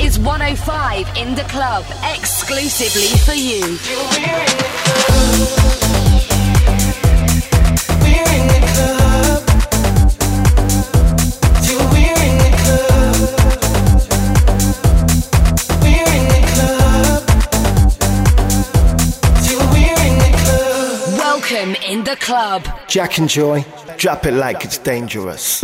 Is 105 in the club, exclusively for you. Welcome in the club. Jack and Joy, drop it like it's dangerous.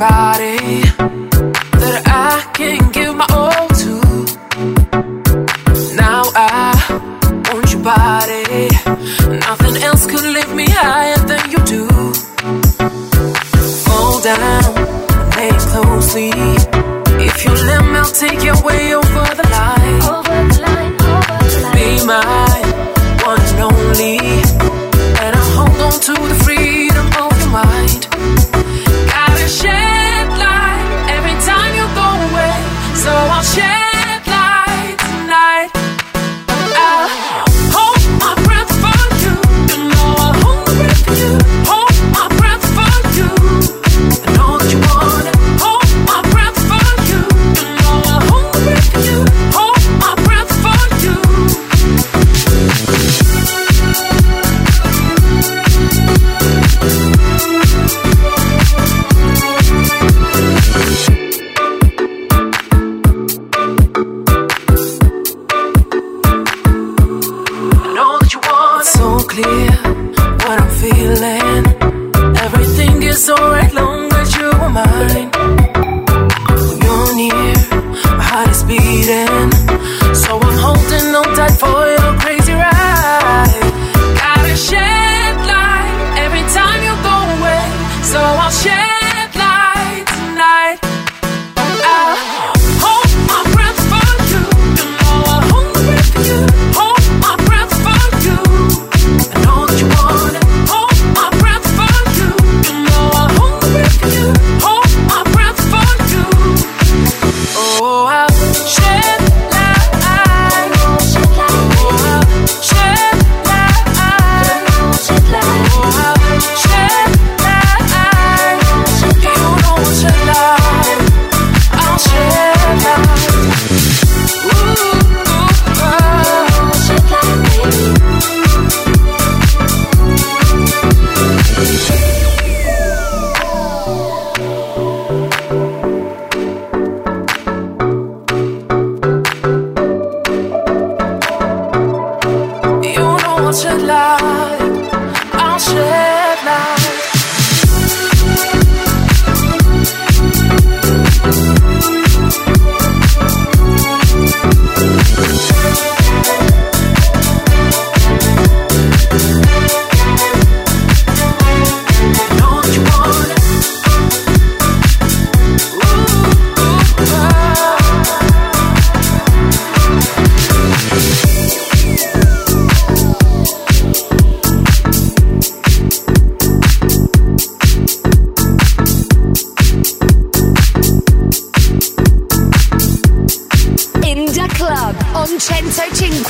somebody that I can give my all to. Now I want your body. Nothing else could lift me higher than you do. Fall down, lay closely. If you let me, I'll take you way over the line. Over the line, over the line. Be my one and only, and I'll hold on to the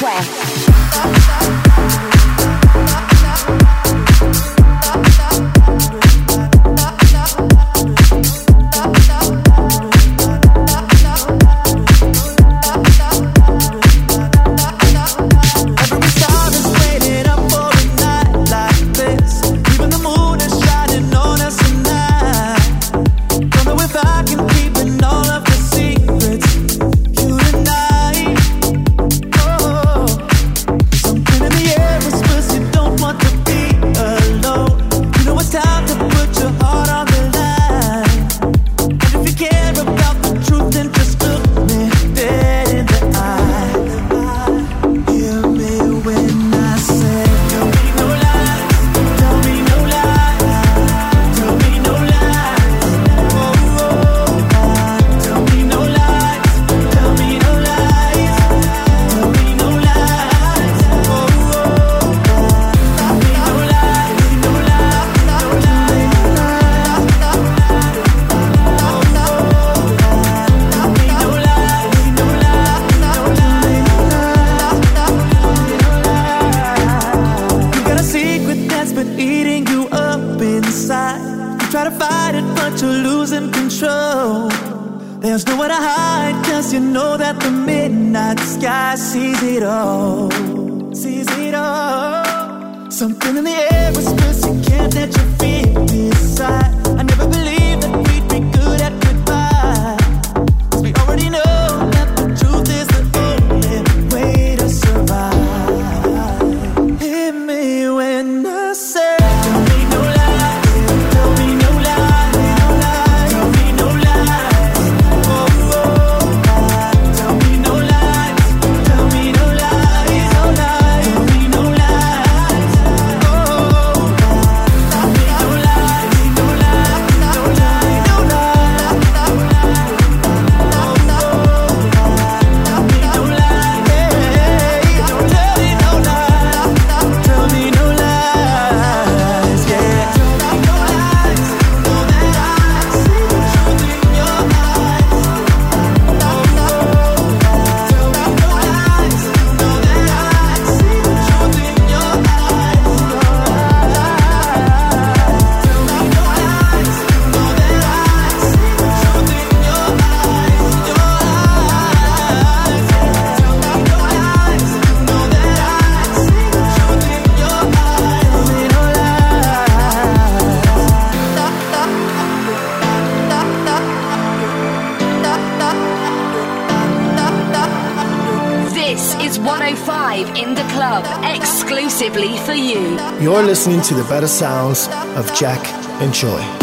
swag. Listening to the better sounds of Jack and Joy.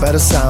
Better sounds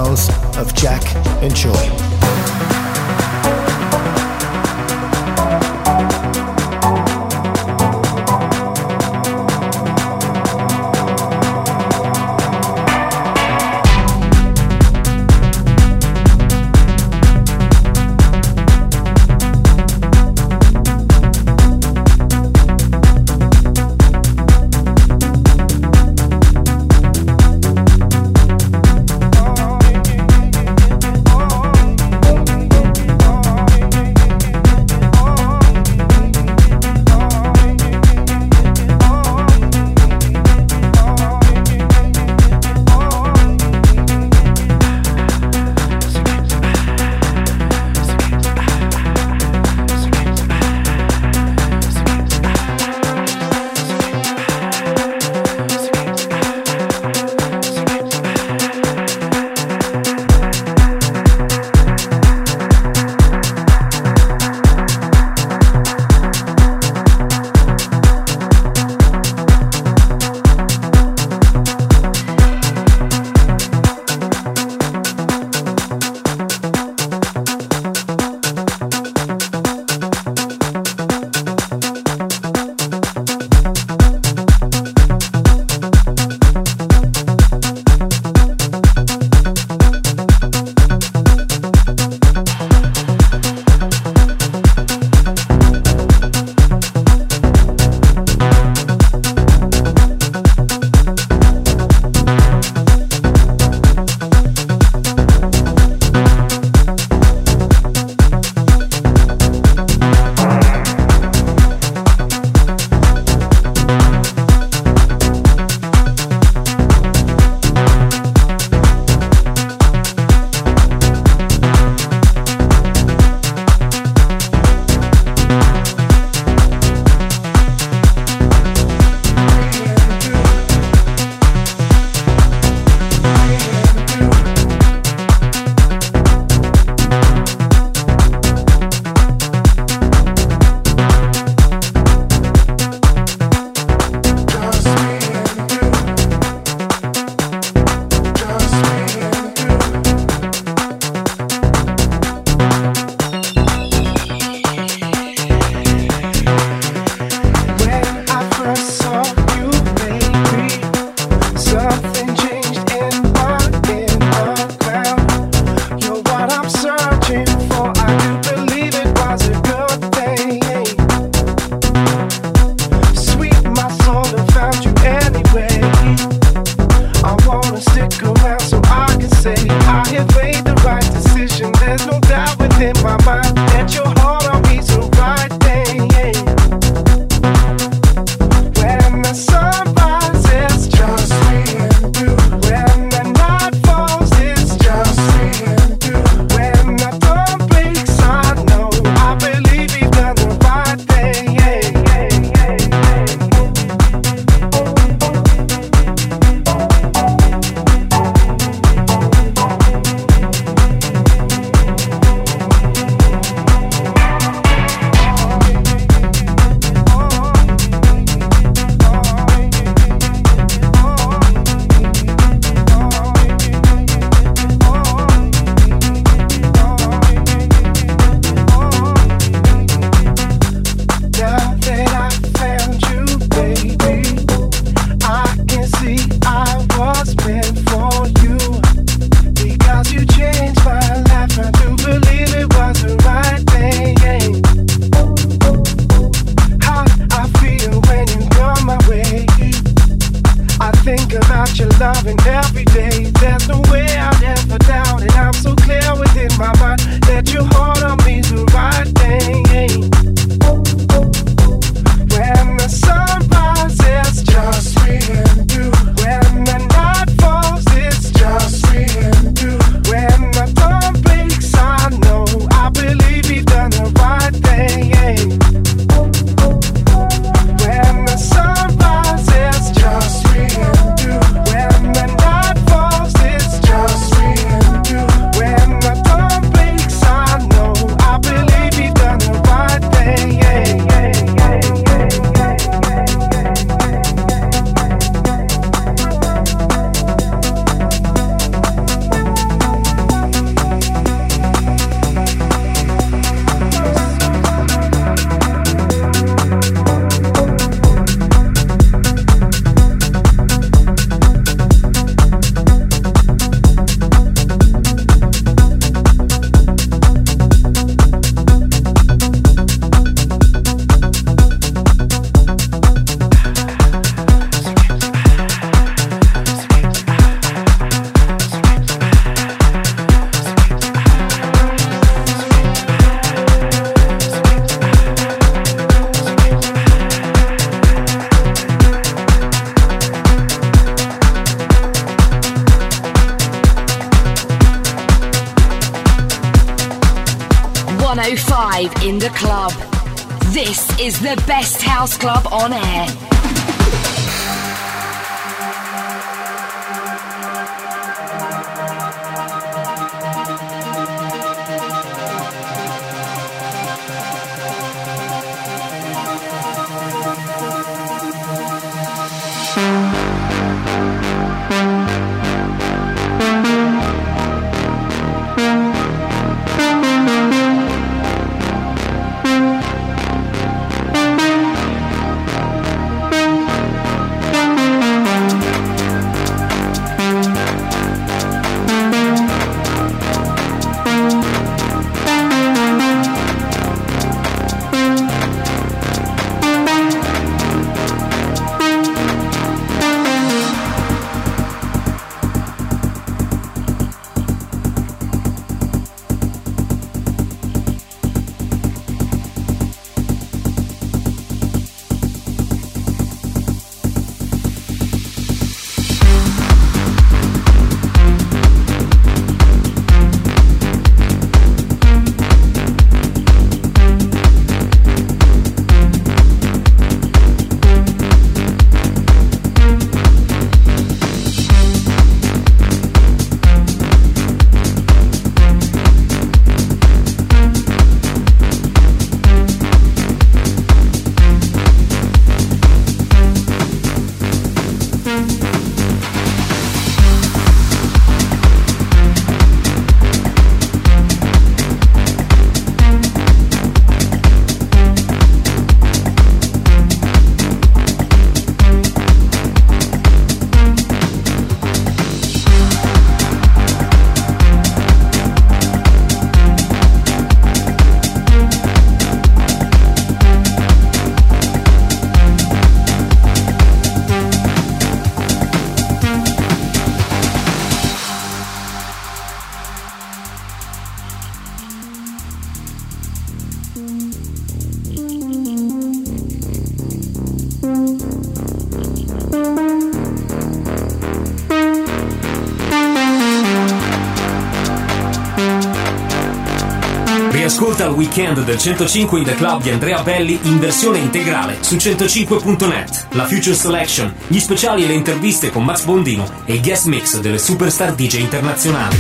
weekend del 105 in The Club di Andrea Belli in versione integrale su 105.net. La Future Selection, gli speciali e le interviste con Max Bondino e i guest mix delle superstar DJ internazionali.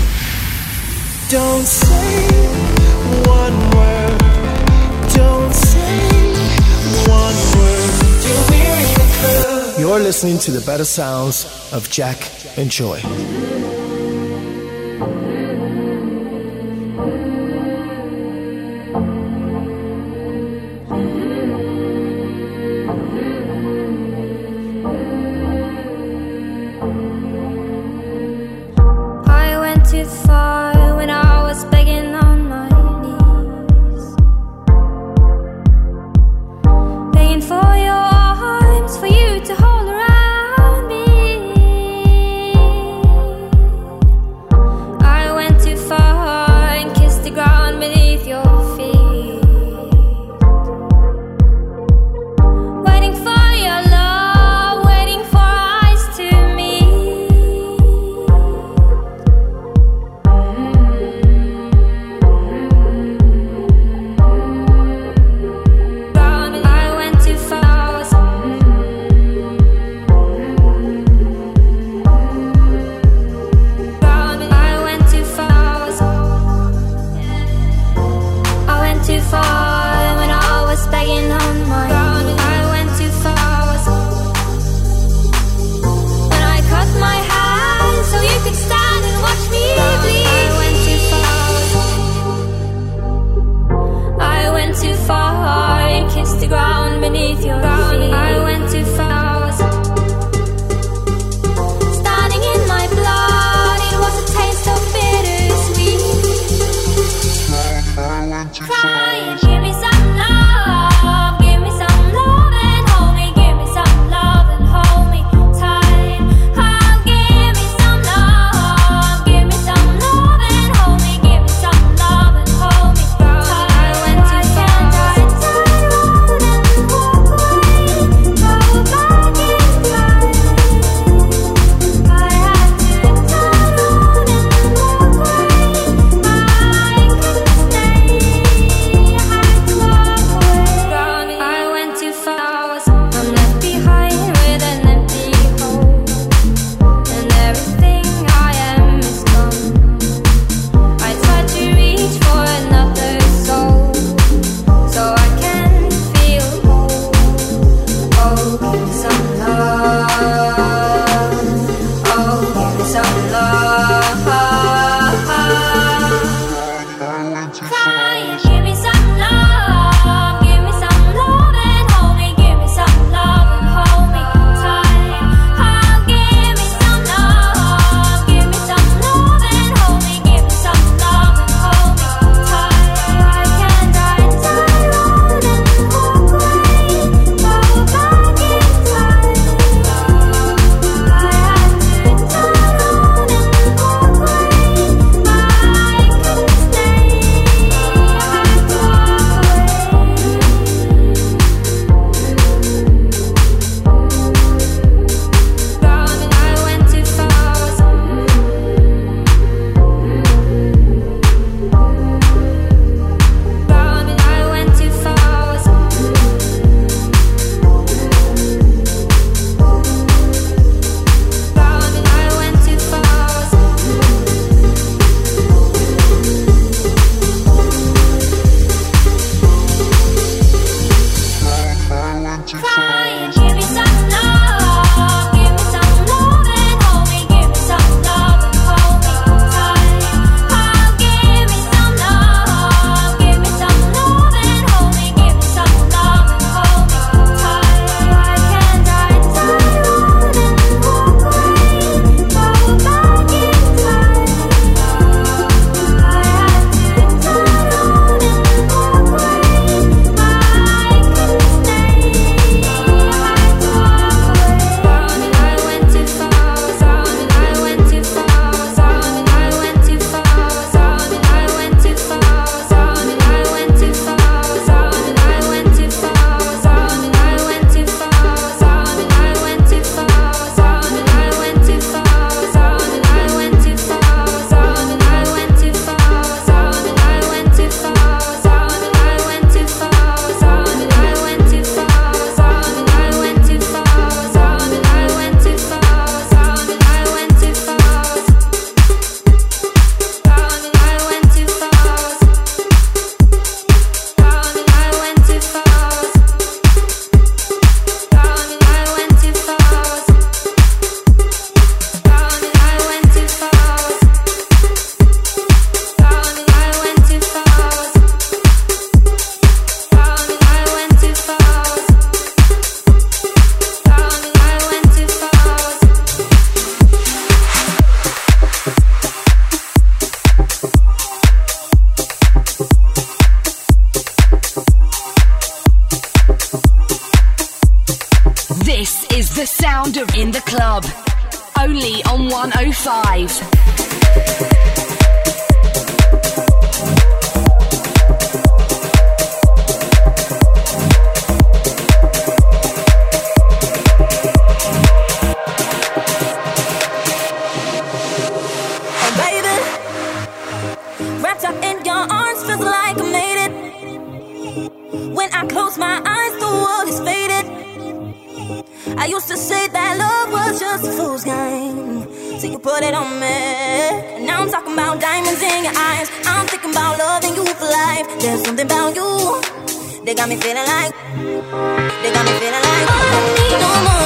Don't say one word. Don't say one word. You're listening to the better sounds of Jack and Joy. Time. in the club. Only on 105. got me feeling like. They got me feeling like. I don't need no more.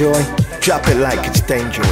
Jack and Joy, drop it like it's dangerous.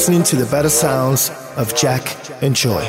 Listening to the better sounds of Jack and Joy.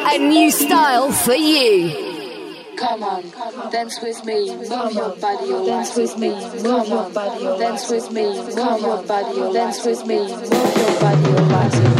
A new style for you. come on, dance with me, move your body, dance with me, move your body, dance with me, move your body, dance with me, move your body, your body.